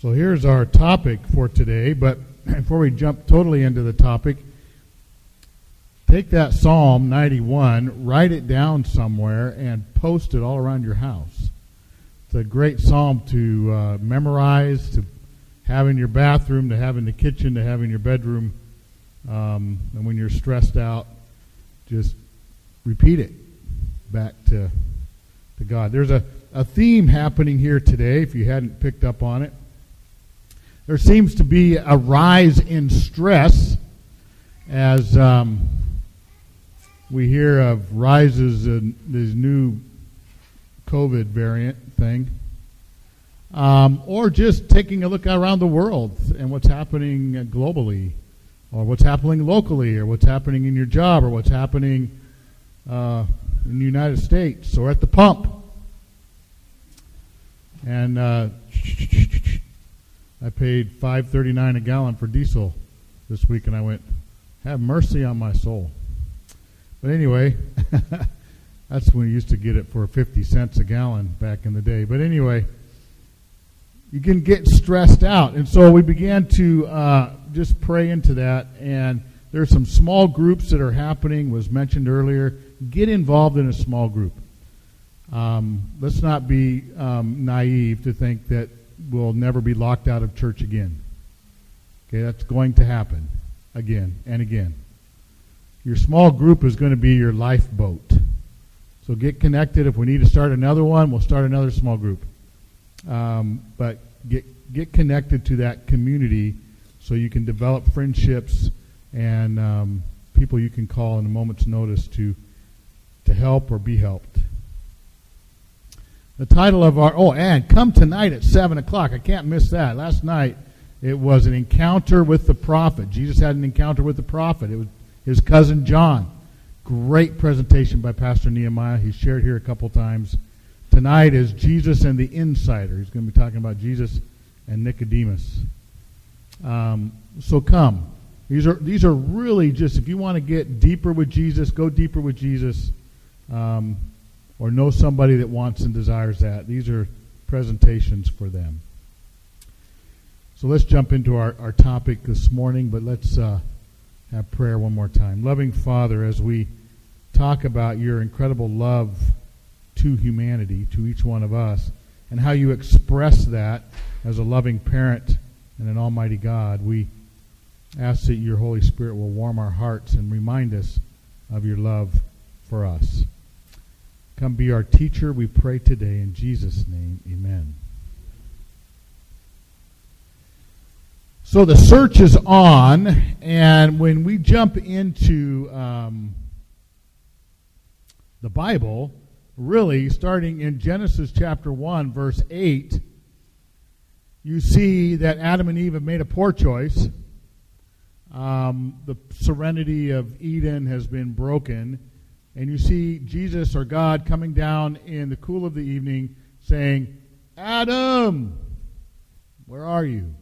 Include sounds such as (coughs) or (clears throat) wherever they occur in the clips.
So here's our topic for today, but (clears throat) before we jump totally into the topic, take that Psalm 91, write it down somewhere, and post it all around your house. It's a great psalm to uh, memorize, to have in your bathroom, to have in the kitchen, to have in your bedroom. Um, and when you're stressed out, just repeat it back to, to God. There's a, a theme happening here today, if you hadn't picked up on it. There seems to be a rise in stress as um, we hear of rises in this new COVID variant thing. Um, or just taking a look around the world and what's happening globally, or what's happening locally, or what's happening in your job, or what's happening uh, in the United States, or at the pump. And uh, I paid five thirty nine a gallon for diesel this week, and I went, "Have mercy on my soul." But anyway, (laughs) that's when we used to get it for fifty cents a gallon back in the day. But anyway, you can get stressed out, and so we began to uh, just pray into that. And there are some small groups that are happening. Was mentioned earlier. Get involved in a small group. Um, let's not be um, naive to think that will never be locked out of church again. Okay, that's going to happen again and again. Your small group is going to be your lifeboat. So get connected. If we need to start another one, we'll start another small group. Um, but get get connected to that community so you can develop friendships and um, people you can call in a moment's notice to to help or be helped. The title of our, oh, and come tonight at 7 o'clock. I can't miss that. Last night it was an encounter with the prophet. Jesus had an encounter with the prophet. It was his cousin John. Great presentation by Pastor Nehemiah. He's shared here a couple times. Tonight is Jesus and the Insider. He's going to be talking about Jesus and Nicodemus. Um, so come. These are these are really just if you want to get deeper with Jesus, go deeper with Jesus. Um, or know somebody that wants and desires that. These are presentations for them. So let's jump into our, our topic this morning, but let's uh, have prayer one more time. Loving Father, as we talk about your incredible love to humanity, to each one of us, and how you express that as a loving parent and an almighty God, we ask that your Holy Spirit will warm our hearts and remind us of your love for us. Come be our teacher, we pray today. In Jesus' name, amen. So the search is on, and when we jump into um, the Bible, really starting in Genesis chapter 1, verse 8, you see that Adam and Eve have made a poor choice. Um, the serenity of Eden has been broken and you see Jesus or God coming down in the cool of the evening saying, Adam, where are you?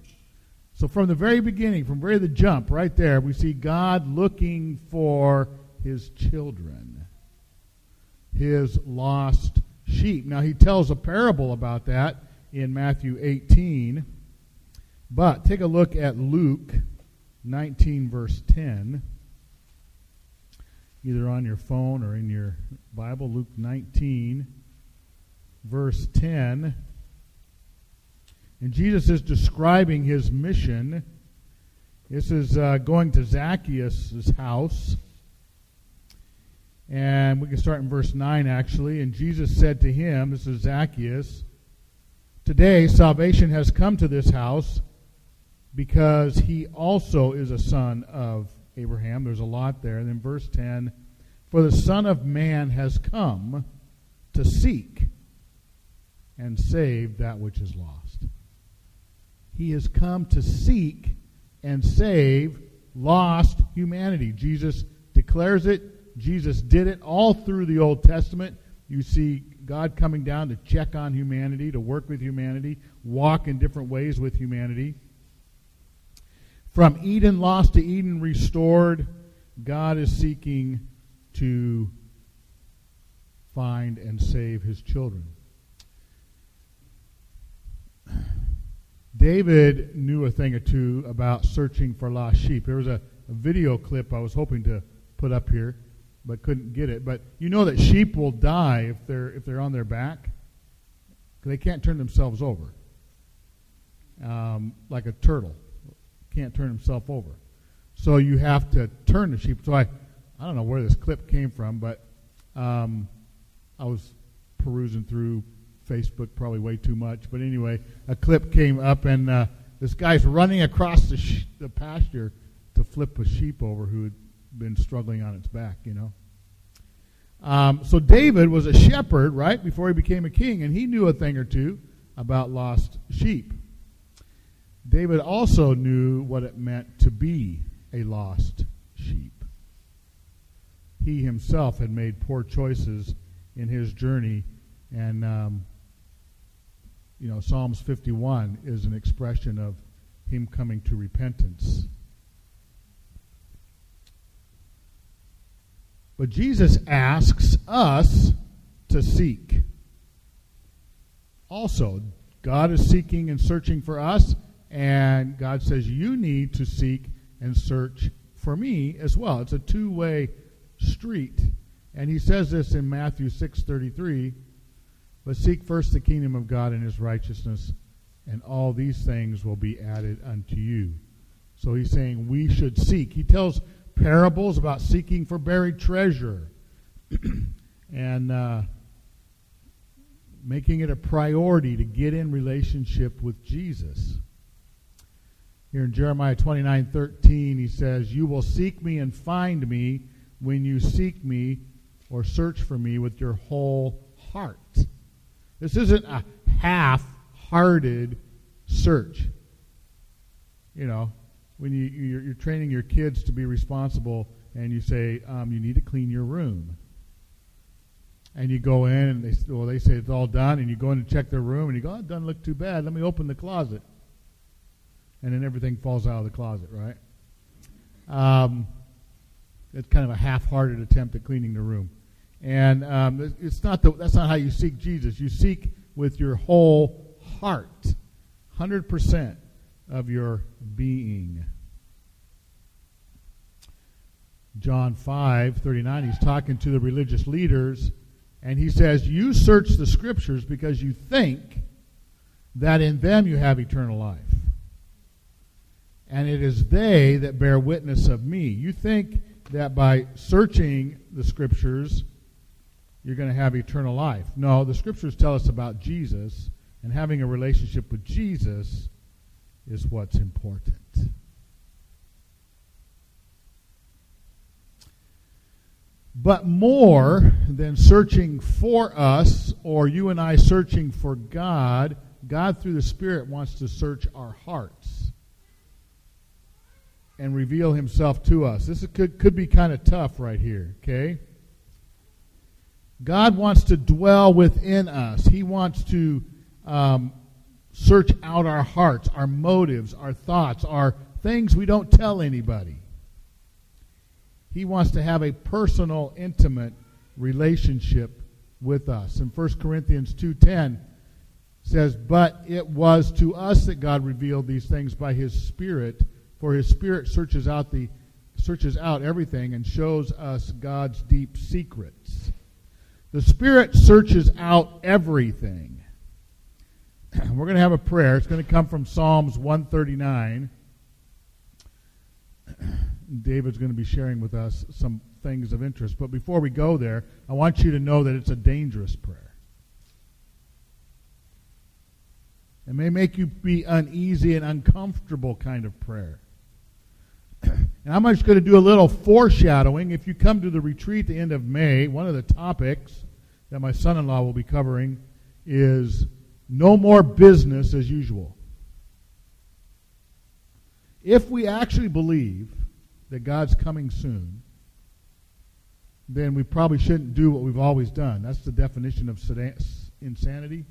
So from the very beginning, from very the jump right there, we see God looking for his children, his lost sheep. Now he tells a parable about that in Matthew 18. But take a look at Luke 19, verse 10 either on your phone or in your Bible, Luke 19, verse 10. And Jesus is describing his mission. This is uh, going to Zacchaeus' house. And we can start in verse 9, actually. And Jesus said to him, This is Zacchaeus, Today salvation has come to this house because he also is a son of Abraham. There's a lot there. And then verse 10 For the Son of Man has come to seek and save that which is lost. He has come to seek and save lost humanity. Jesus declares it. Jesus did it all through the Old Testament. You see God coming down to check on humanity, to work with humanity, walk in different ways with humanity. From Eden lost to Eden restored, God is seeking to find and save his children. David knew a thing or two about searching for lost sheep. There was a, a video clip I was hoping to put up here, but couldn't get it. But you know that sheep will die if they're if they're on their back. They can't turn themselves over. Um, like a turtle can't turn himself over. So you have to turn the sheep. So I, I don't know where this clip came from, but um, I was perusing through Facebook probably way too much. But anyway, a clip came up, and uh, this guy's running across the, sh- the pasture to flip a sheep over who had been struggling on its back, you know. Um, so David was a shepherd, right, before he became a king, and he knew a thing or two about lost sheep. David also knew what it meant to be a lost sheep. He himself had made poor choices in his journey, and um, you know Psalms 51 is an expression of him coming to repentance. But Jesus asks us to seek. Also, God is seeking and searching for us, and God says you need to seek and search for me as well. It's a two-way street. And he says this in Matthew 6:33, but seek first the kingdom of God and his righteousness, and all these things will be added unto you. So he's saying we should seek. He tells parables about seeking for buried treasure (clears throat) and uh, making it a priority to get in relationship with Jesus. Here in Jeremiah 29 13, he says, You will seek me and find me when you seek me or search for me with your whole heart. This isn't a half hearted search. You know, when you, you're, you're, training your kids to be responsible and you say, um, You need to clean your room. And you go in and they, well, they say it's all done, and you go in and check their room and you go, oh, It doesn't look too bad. Let me open the closet and then everything falls out of the closet, right? Um, it's kind of a half-hearted attempt at cleaning the room, and um, it's not the, that's not how you seek Jesus. You seek with your whole heart, hundred percent of your being. John five thirty nine. He's talking to the religious leaders, and he says, "You search the scriptures because you think that in them you have eternal life." And it is they that bear witness of me. You think that by searching the scriptures, you're going to have eternal life. No, the scriptures tell us about Jesus, and having a relationship with Jesus is what's important. But more than searching for us, or you and I searching for God, God through the Spirit wants to search our hearts and reveal himself to us. This could, could be kind of tough right here, okay? God wants to dwell within us. He wants to um, search out our hearts, our motives, our thoughts, our things we don't tell anybody. He wants to have a personal, intimate relationship with us. In 1 Corinthians 2.10 says, But it was to us that God revealed these things by his Spirit, for his spirit searches out the searches out everything and shows us God's deep secrets. The spirit searches out everything. (clears throat) We're going to have a prayer. It's going to come from Psalms 139. (clears throat) David's going to be sharing with us some things of interest. But before we go there, I want you to know that it's a dangerous prayer. It may make you be uneasy and uncomfortable kind of prayer. (coughs) And I'm just going to do a little foreshadowing. If you come to the retreat at the end of May, one of the topics that my son in law will be covering is no more business as usual. If we actually believe that God's coming soon, then we probably shouldn't do what we've always done. That's the definition of insanity.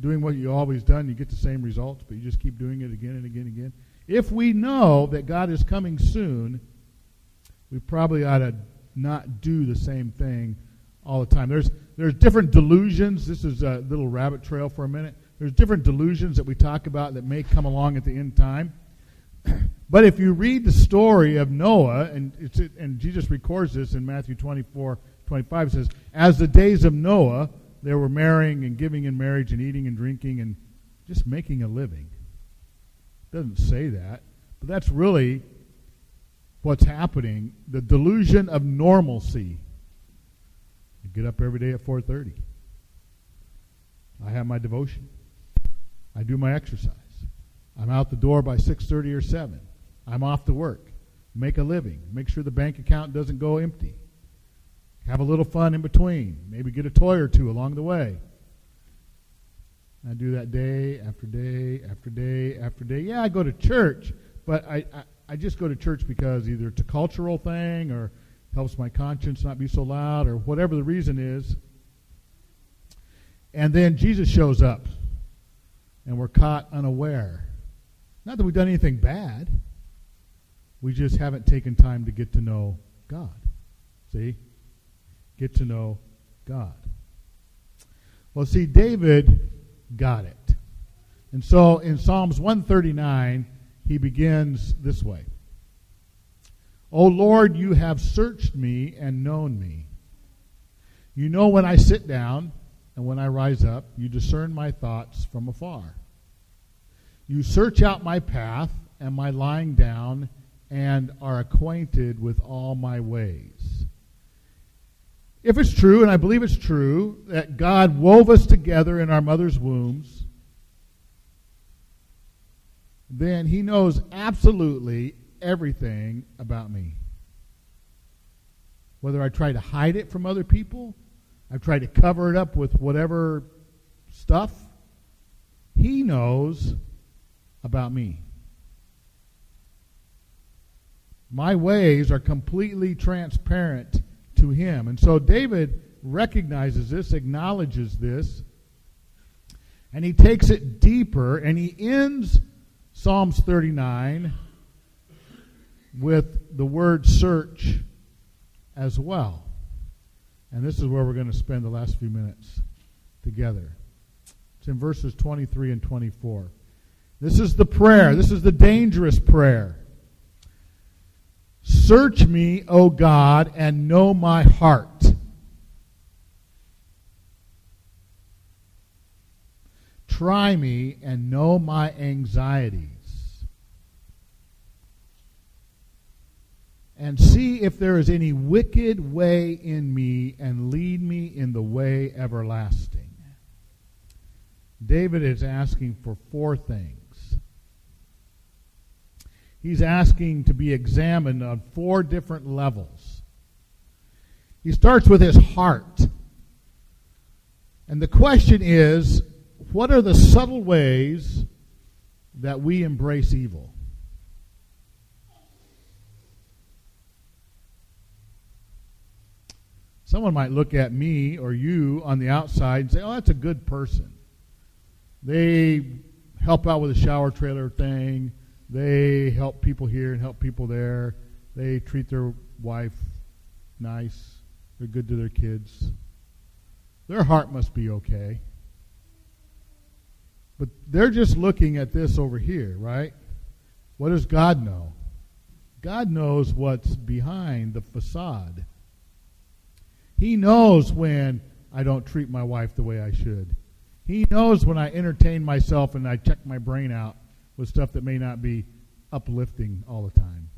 Doing what you've always done, you get the same results, but you just keep doing it again and again and again. If we know that God is coming soon, we probably ought to not do the same thing all the time. There's, there's different delusions. This is a little rabbit trail for a minute. there's different delusions that we talk about that may come along at the end time. (clears throat) but if you read the story of Noah, and, and Jesus records this in Matthew 24, 25, it says, As the days of Noah, they were marrying and giving in marriage and eating and drinking and just making a living. Doesn't say that, but that's really what's happening. The delusion of normalcy. You get up every day at 4:30. I have my devotion. I do my exercise. I'm out the door by 6:30 or 7. I'm off to work. Make a living. Make sure the bank account doesn't go empty. Have a little fun in between. Maybe get a toy or two along the way. I do that day after day after day after day. Yeah, I go to church, but I, I, I just go to church because either it's a cultural thing or helps my conscience not be so loud or whatever the reason is. And then Jesus shows up and we're caught unaware. Not that we've done anything bad. We just haven't taken time to get to know God. See? Get to know God. Well, see, David got it. And so in Psalms 139, he begins this way O Lord, you have searched me and known me. You know when I sit down and when I rise up, you discern my thoughts from afar. You search out my path and my lying down and are acquainted with all my ways. If it's true, and I believe it's true, that God wove us together in our mother's wombs, then He knows absolutely everything about me. Whether I try to hide it from other people, I've tried to cover it up with whatever stuff, He knows about me. My ways are completely transparent to him. And so David recognizes this, acknowledges this, and he takes it deeper, and he ends Psalms 39 with the word search as well. And this is where we're going to spend the last few minutes together. It's in verses 23 and 24. This is the prayer. This is the dangerous prayer. Search me, O God, and know my heart. Try me and know my anxieties. And see if there is any wicked way in me, and lead me in the way everlasting. David is asking for four things he's asking to be examined on four different levels. He starts with his heart. And the question is what are the subtle ways that we embrace evil? Someone might look at me or you on the outside and say, oh, that's a good person. They help out with a shower trailer thing they help people here and help people there. They treat their wife nice. They're good to their kids. Their heart must be okay. But they're just looking at this over here, right? What does God know? God knows what's behind the facade. He knows when I don't treat my wife the way I should. He knows when I entertain myself and I check my brain out with stuff that may not be uplifting all the time.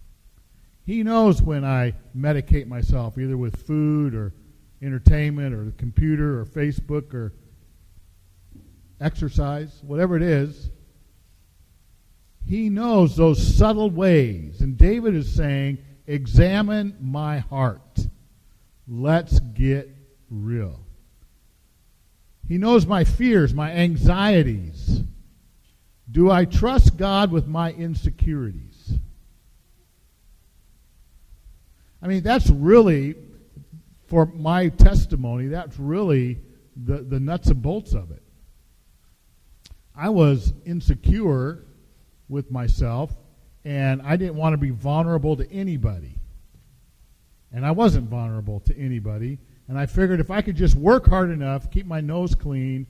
He knows when I medicate myself, either with food or entertainment or the computer or Facebook or exercise, whatever it is. He knows those subtle ways. And David is saying, Examine my heart. Let's get real. He knows my fears, my anxieties. Do I trust God with my insecurities? I mean, that's really, for my testimony, that's really the, the nuts and bolts of it. I was insecure with myself, and I didn't want to be vulnerable to anybody. And I wasn't vulnerable to anybody. And I figured if I could just work hard enough, keep my nose clean,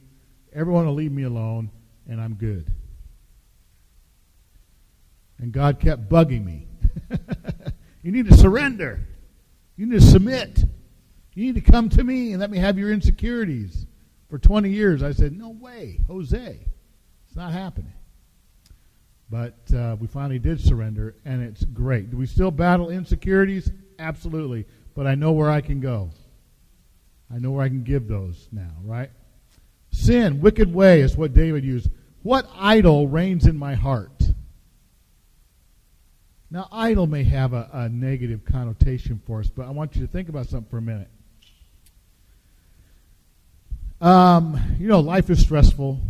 everyone will leave me alone, and I'm good. And God kept bugging me. (laughs) you need to surrender. You need to submit. You need to come to me and let me have your insecurities. For 20 years, I said, No way, Jose. It's not happening. But uh, we finally did surrender, and it's great. Do we still battle insecurities? Absolutely. But I know where I can go. I know where I can give those now, right? Sin, wicked way, is what David used. What idol reigns in my heart? Now, idol may have a, a negative connotation for us, but I want you to think about something for a minute. Um, you know, life is stressful,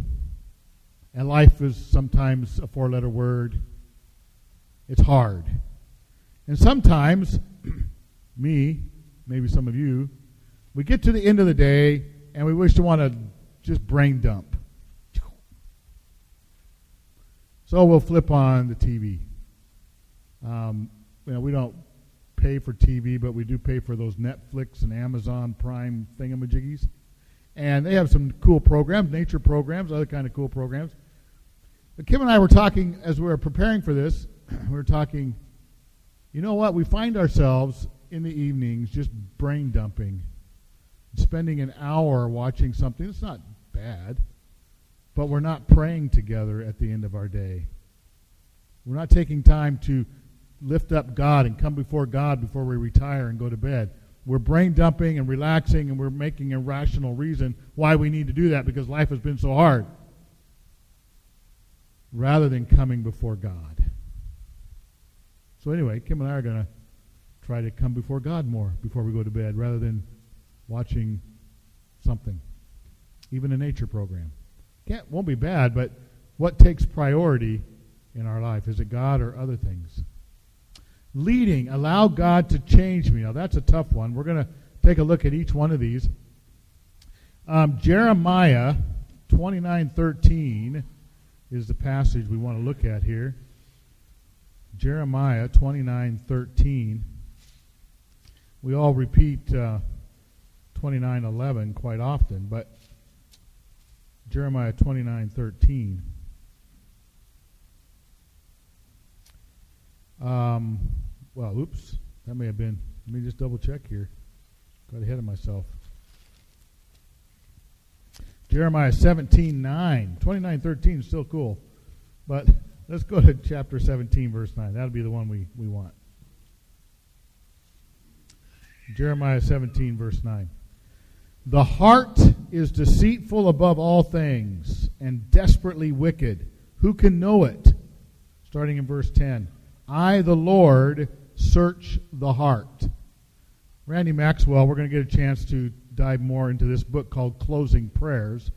and life is sometimes a four letter word. It's hard. And sometimes, (clears throat) me, maybe some of you, we get to the end of the day and we wish to want to just brain dump. So we'll flip on the TV. Um, you know, we don't pay for TV, but we do pay for those Netflix and Amazon Prime thingamajiggies. And they have some cool programs, nature programs, other kind of cool programs. But Kim and I were talking as we were preparing for this. (clears throat) we were talking. You know what? We find ourselves in the evenings just brain dumping, spending an hour watching something. It's not bad, but we're not praying together at the end of our day. We're not taking time to lift up God and come before God before we retire and go to bed. We're brain dumping and relaxing, and we're making a rational reason why we need to do that because life has been so hard, rather than coming before God. So, anyway, Kim and I are going to try to come before God more before we go to bed rather than watching something, even a nature program. Can't, won't be bad, but what takes priority in our life? Is it God or other things? Leading. Allow God to change me. Now, that's a tough one. We're going to take a look at each one of these. Um, Jeremiah 29.13 is the passage we want to look at here. Jeremiah 29.13. We all repeat uh, 29.11 quite often, but Jeremiah 29.13. Um, well, oops. That may have been. Let me just double check here. Got ahead of myself. Jeremiah 17, 9. 29, 13 is still cool. But let's go to chapter 17, verse 9. That'll be the one we, we want. Jeremiah 17, verse 9. The heart is deceitful above all things and desperately wicked. Who can know it? Starting in verse 10. I, the Lord, search the heart. Randy Maxwell, we're going to get a chance to dive more into this book called Closing Prayers.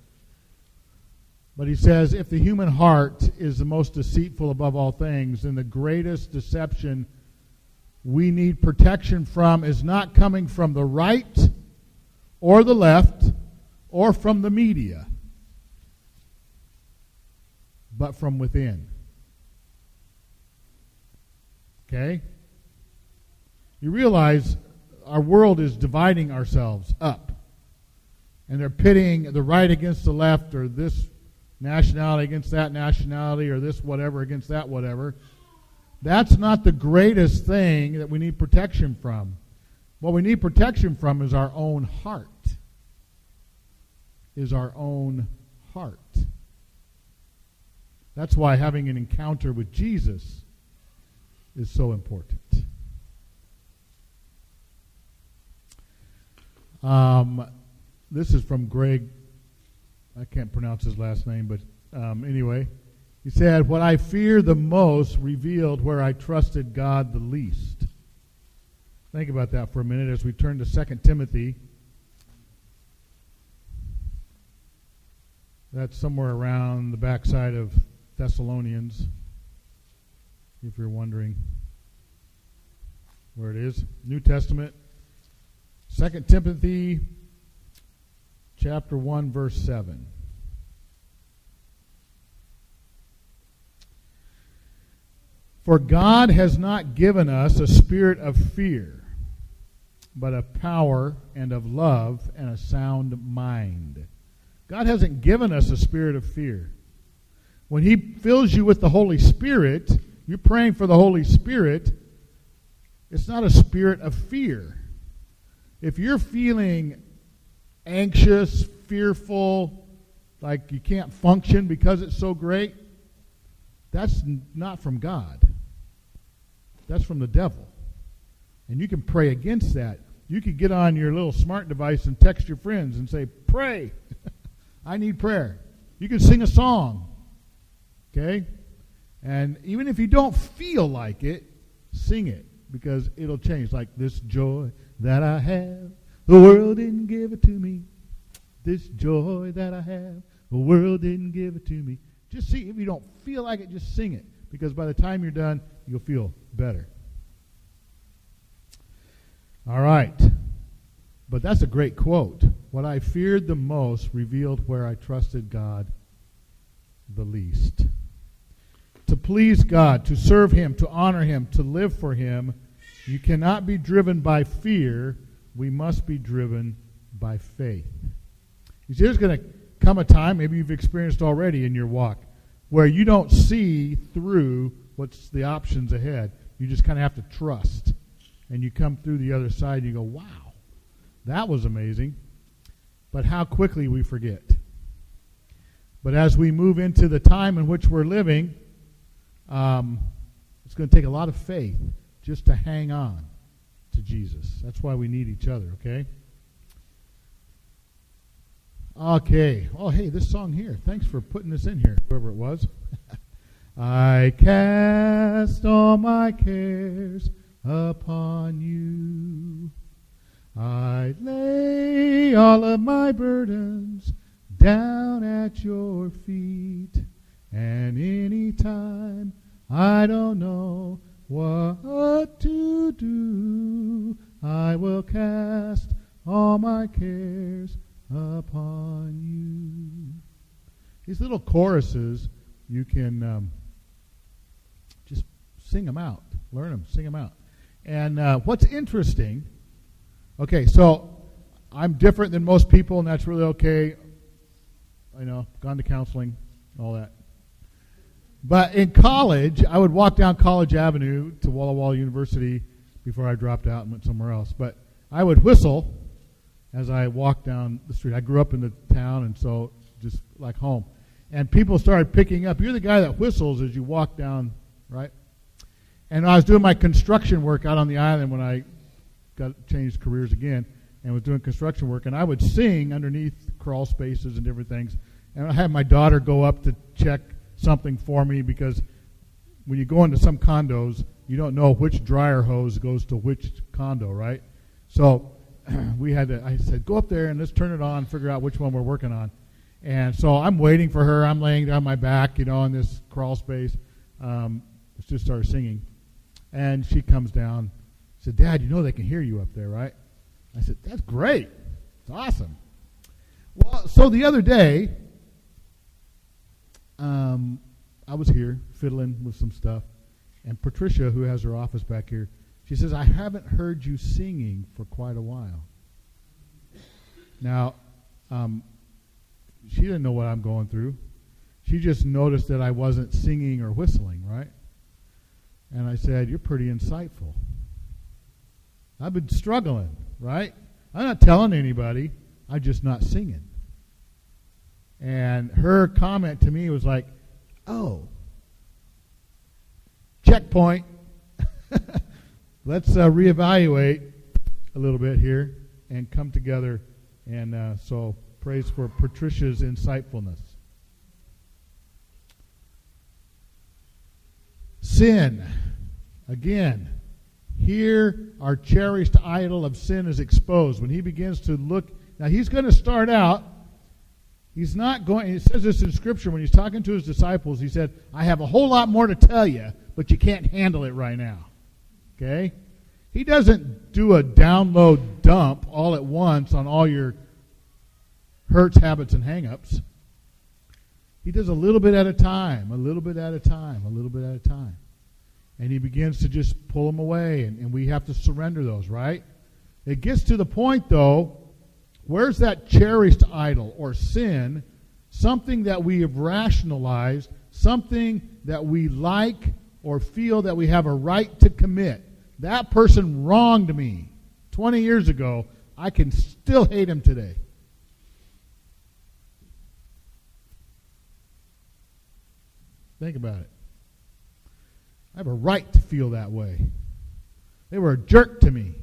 But he says if the human heart is the most deceitful above all things, then the greatest deception we need protection from is not coming from the right or the left or from the media, but from within. Okay? You realize our world is dividing ourselves up. And they're pitting the right against the left, or this nationality against that nationality, or this whatever against that whatever. That's not the greatest thing that we need protection from. What we need protection from is our own heart. Is our own heart. That's why having an encounter with Jesus is so important. Um, this is from Greg. I can't pronounce his last name, but um, anyway, he said, What I fear the most revealed where I trusted God the least. Think about that for a minute as we turn to 2 Timothy. That's somewhere around the backside of Thessalonians if you're wondering where it is. New Testament, 2 Timothy chapter 1 verse 7. For God has not given us a spirit of fear, but of power and of love and a sound mind. God hasn't given us a spirit of fear. When He fills you with the Holy Spirit, you're praying for the Holy Spirit. It's not a spirit of fear. If you're feeling anxious, fearful, like you can't function because it's so great, that's not from God. That's from the devil. And you can pray against that. You could get on your little smart device and text your friends and say, Pray. (laughs) I need prayer. You can sing a song. Okay? And even if you don't feel like it, sing it because it'll change. Like this joy that I have, the world didn't give it to me. This joy that I have, the world didn't give it to me. Just see if you don't feel like it, just sing it because by the time you're done, you'll feel better. All right. But that's a great quote. What I feared the most revealed where I trusted God the least please God, to serve Him, to honor Him, to live for Him, you cannot be driven by fear. We must be driven by faith. There's going to come a time, maybe you've experienced already in your walk, where you don't see through what's the options ahead. You just kind of have to trust. And you come through the other side and you go, wow, that was amazing. But how quickly we forget. But as we move into the time in which we're living, um, it's going to take a lot of faith just to hang on to Jesus. That's why we need each other, okay? Okay. Oh, hey, this song here. Thanks for putting this in here, whoever it was. (laughs) I cast all my cares upon you. I lay all of my burdens down at your feet. And any time I don't know what to do, I will cast all my cares upon you. These little choruses, you can um, just sing them out, learn them, sing them out. And uh, what's interesting, okay, so I'm different than most people, and that's really okay. I know, gone to counseling, all that. But in college, I would walk down College Avenue to Walla Walla University before I dropped out and went somewhere else. But I would whistle as I walked down the street. I grew up in the town, and so just like home. And people started picking up. You're the guy that whistles as you walk down, right? And I was doing my construction work out on the island when I got changed careers again and was doing construction work. And I would sing underneath crawl spaces and different things. And I had my daughter go up to check something for me because when you go into some condos, you don't know which dryer hose goes to which condo, right? So (clears throat) we had to, I said, go up there and let's turn it on, figure out which one we're working on. And so I'm waiting for her. I'm laying down my back, you know, in this crawl space. Um, let's just start singing. And she comes down. Said, Dad, you know they can hear you up there, right? I said, That's great. It's awesome. Well, so the other day, um, I was here fiddling with some stuff, and Patricia, who has her office back here, she says, I haven't heard you singing for quite a while. Now, um, she didn't know what I'm going through. She just noticed that I wasn't singing or whistling, right? And I said, You're pretty insightful. I've been struggling, right? I'm not telling anybody, I'm just not singing. And her comment to me was like, oh, checkpoint. (laughs) Let's uh, reevaluate a little bit here and come together. And uh, so, praise for Patricia's insightfulness. Sin. Again, here our cherished idol of sin is exposed. When he begins to look, now he's going to start out He's not going, he says this in Scripture when he's talking to his disciples. He said, I have a whole lot more to tell you, but you can't handle it right now. Okay? He doesn't do a download dump all at once on all your hurts, habits, and hangups. He does a little bit at a time, a little bit at a time, a little bit at a time. And he begins to just pull them away, and, and we have to surrender those, right? It gets to the point, though, Where's that cherished idol or sin? Something that we have rationalized, something that we like or feel that we have a right to commit. That person wronged me 20 years ago. I can still hate him today. Think about it. I have a right to feel that way. They were a jerk to me.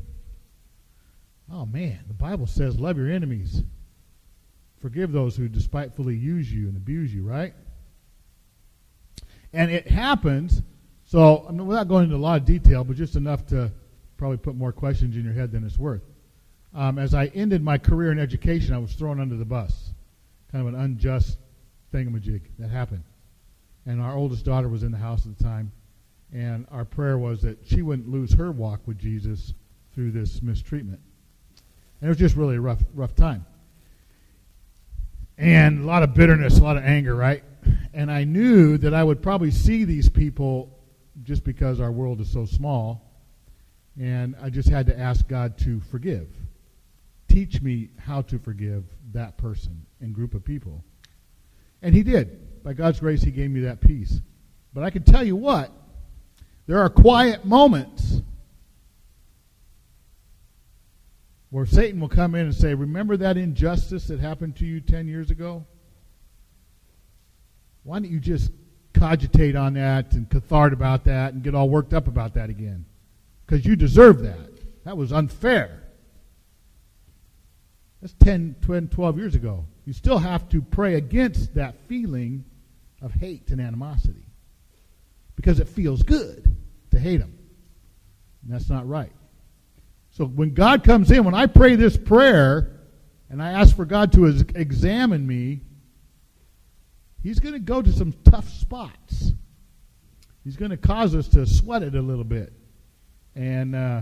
Oh man, the Bible says, love your enemies. Forgive those who despitefully use you and abuse you, right? And it happens, so I mean, without going into a lot of detail, but just enough to probably put more questions in your head than it's worth. Um, as I ended my career in education, I was thrown under the bus. Kind of an unjust thingamajig that happened. And our oldest daughter was in the house at the time. And our prayer was that she wouldn't lose her walk with Jesus through this mistreatment. And it was just really a rough, rough time. And a lot of bitterness, a lot of anger, right? And I knew that I would probably see these people just because our world is so small. And I just had to ask God to forgive. Teach me how to forgive that person and group of people. And He did. By God's grace, He gave me that peace. But I can tell you what, there are quiet moments where Satan will come in and say, Remember that injustice that happened to you 10 years ago? Why don't you just cogitate on that and cathart about that and get all worked up about that again? Because you deserve that. That was unfair. That's 10, 12 years ago. You still have to pray against that feeling of hate and animosity because it feels good to hate them. And that's not right. So when God comes in, when I pray this prayer and I ask for God to examine me, He's going to go to some tough spots. He's going to cause us to sweat it a little bit. And, uh,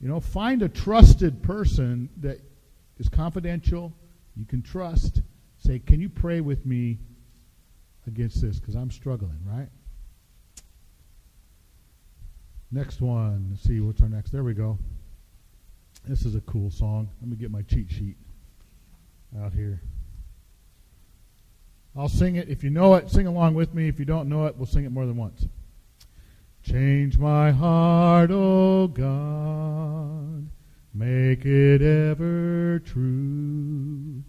you know, find a trusted person that is confidential, you can trust. Say, can you pray with me against this? Because I'm struggling, right? Next one. Let's see what's our next. There we go. This is a cool song. Let me get my cheat sheet out here. I'll sing it. If you know it, sing along with me. If you don't know it, we'll sing it more than once. Change my heart, O oh God. Make it ever true.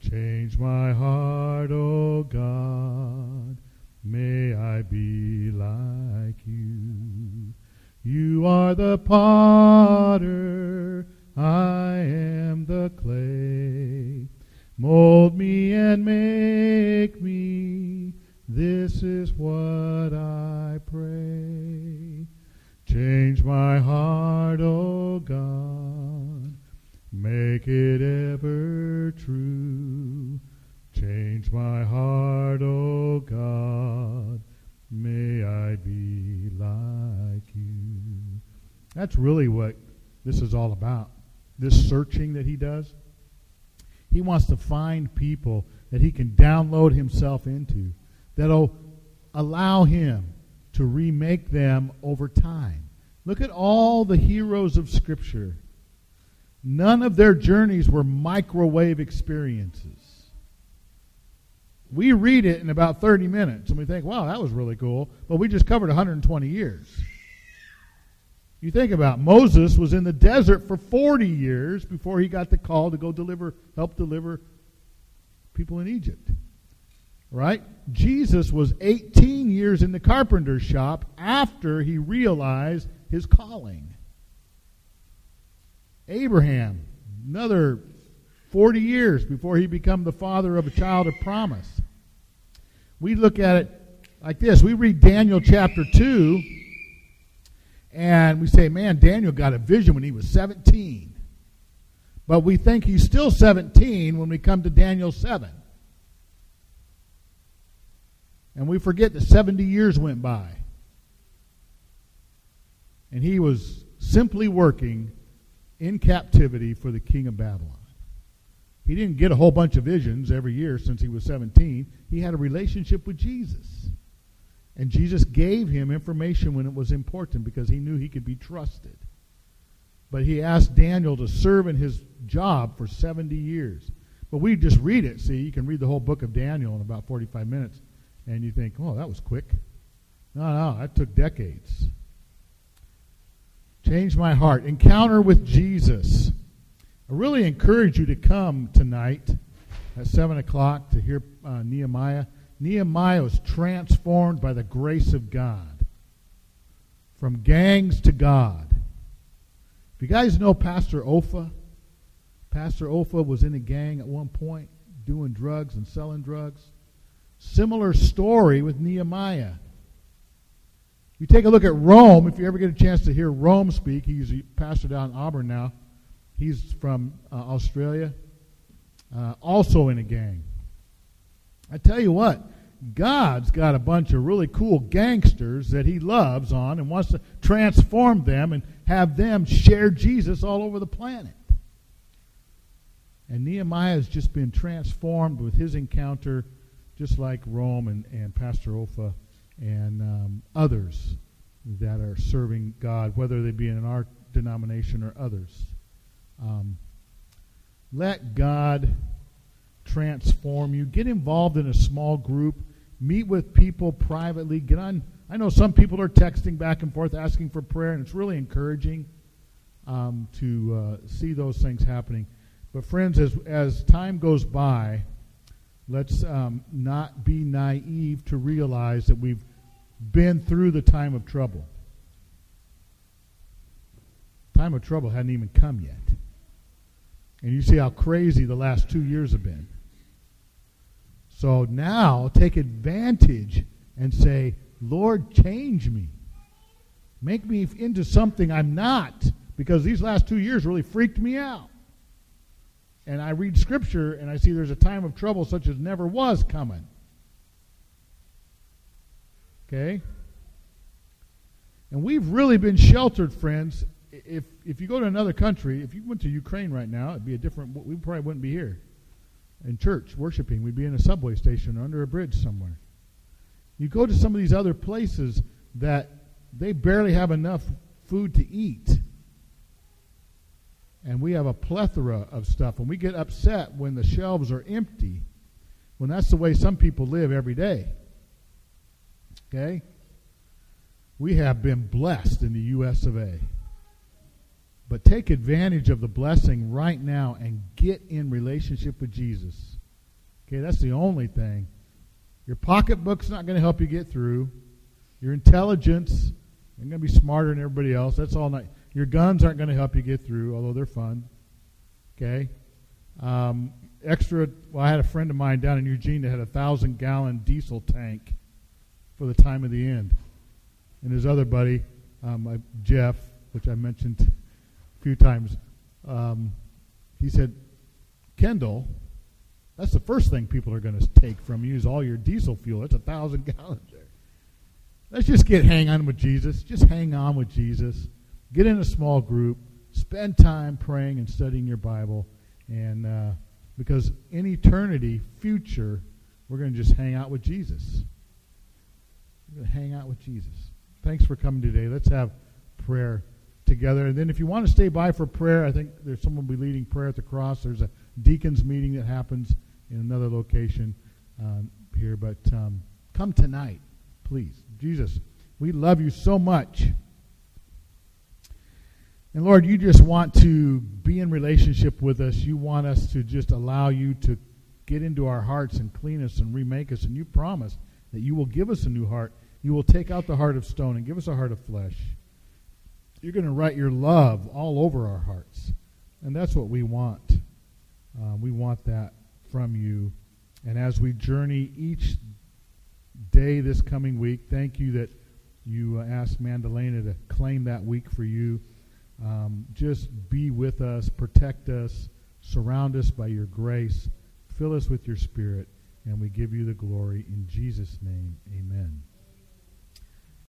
Change my heart, O oh God. May I be like you. You are the potter, I am the clay. Mold me and make me, this is what I pray. Change my heart, O God, make it ever true. Change my heart, O God, may I be like. That's really what this is all about. This searching that he does. He wants to find people that he can download himself into that'll allow him to remake them over time. Look at all the heroes of Scripture. None of their journeys were microwave experiences. We read it in about 30 minutes and we think, wow, that was really cool. But we just covered 120 years. You think about it, Moses was in the desert for 40 years before he got the call to go deliver, help deliver people in Egypt. Right? Jesus was 18 years in the carpenter's shop after he realized his calling. Abraham, another 40 years before he became the father of a child of promise. We look at it like this. We read Daniel chapter 2, and we say, man, Daniel got a vision when he was 17. But we think he's still 17 when we come to Daniel 7. And we forget that 70 years went by. And he was simply working in captivity for the king of Babylon. He didn't get a whole bunch of visions every year since he was 17. He had a relationship with Jesus. And Jesus gave him information when it was important because he knew he could be trusted. But he asked Daniel to serve in his job for 70 years. But we just read it. See, you can read the whole book of Daniel in about 45 minutes. And you think, oh, that was quick. No, no, that took decades. Change my heart. Encounter with Jesus. I really encourage you to come tonight at 7 o'clock to hear uh, Nehemiah. Nehemiah was transformed by the grace of God from gangs to God. If you guys know Pastor Ofa, Pastor Ofa was in a gang at one point doing drugs and selling drugs. Similar story with Nehemiah. You take a look at Rome, if you ever get a chance to hear Rome speak, he's a pastor down in Auburn now. He's from uh, Australia, uh, also in a gang. I tell you what, God's got a bunch of really cool gangsters that he loves on and wants to transform them and have them share Jesus all over the planet. And Nehemiah has just been transformed with his encounter, just like Rome and, and Pastor Ofa and um, others that are serving God, whether they be in our denomination or others. Um, let God transform you. Get involved in a small group. Meet with people privately. Get on. I know some people are texting back and forth asking for prayer, and it's really encouraging um, to uh, see those things happening. But friends, as as time goes by, let's um, not be naive to realize that we've been through the time of trouble. Time of trouble hadn't even come yet. And you see how crazy the last two years have been. So now take advantage and say, Lord, change me. Make me into something I'm not. Because these last two years really freaked me out. And I read Scripture and I see there's a time of trouble such as never was coming. Okay? And we've really been sheltered, friends. If, if you go to another country, if you went to Ukraine right now, it'd be a different, we probably wouldn't be here in church worshiping. We'd be in a subway station or under a bridge somewhere. You go to some of these other places that they barely have enough food to eat. And we have a plethora of stuff. And we get upset when the shelves are empty, when that's the way some people live every day. Okay? We have been blessed in the U.S. of A. But take advantage of the blessing right now and get in relationship with Jesus. Okay, that's the only thing. Your pocketbook's not going to help you get through. Your intelligence ain't going to be smarter than everybody else. That's all not. Your guns aren't going to help you get through, although they're fun. Okay? Um, extra, well, I had a friend of mine down in Eugene that had a thousand gallon diesel tank for the time of the end. And his other buddy, um, Jeff, which I mentioned few times, um, he said, Kendall, that's the first thing people are going to take from you is all your diesel fuel. That's a thousand (laughs) gallons there. Let's just get hang on with Jesus. Just hang on with Jesus. Get in a small group. Spend time praying and studying your Bible. And uh, because in eternity, future, we're going to just hang out with Jesus. We're going to hang out with Jesus. Thanks for coming today. Let's have prayer together. And then if you want to stay by for prayer, I think there's someone will be leading prayer at the cross. There's a deacons meeting that happens in another location um, here. But um, come tonight, please. Jesus, we love you so much. And Lord, you just want to be in relationship with us. You want us to just allow you to get into our hearts and clean us and remake us. And you promise that you will give us a new heart you will take out the heart of stone and give us a heart of flesh. You're going to write your love all over our hearts. And that's what we want. Uh, we want that from you. And as we journey each day this coming week, thank you that you uh, asked Mandalena to claim that week for you. Um, just be with us, protect us, surround us by your grace, fill us with your spirit, and we give you the glory in Jesus' name. Amen.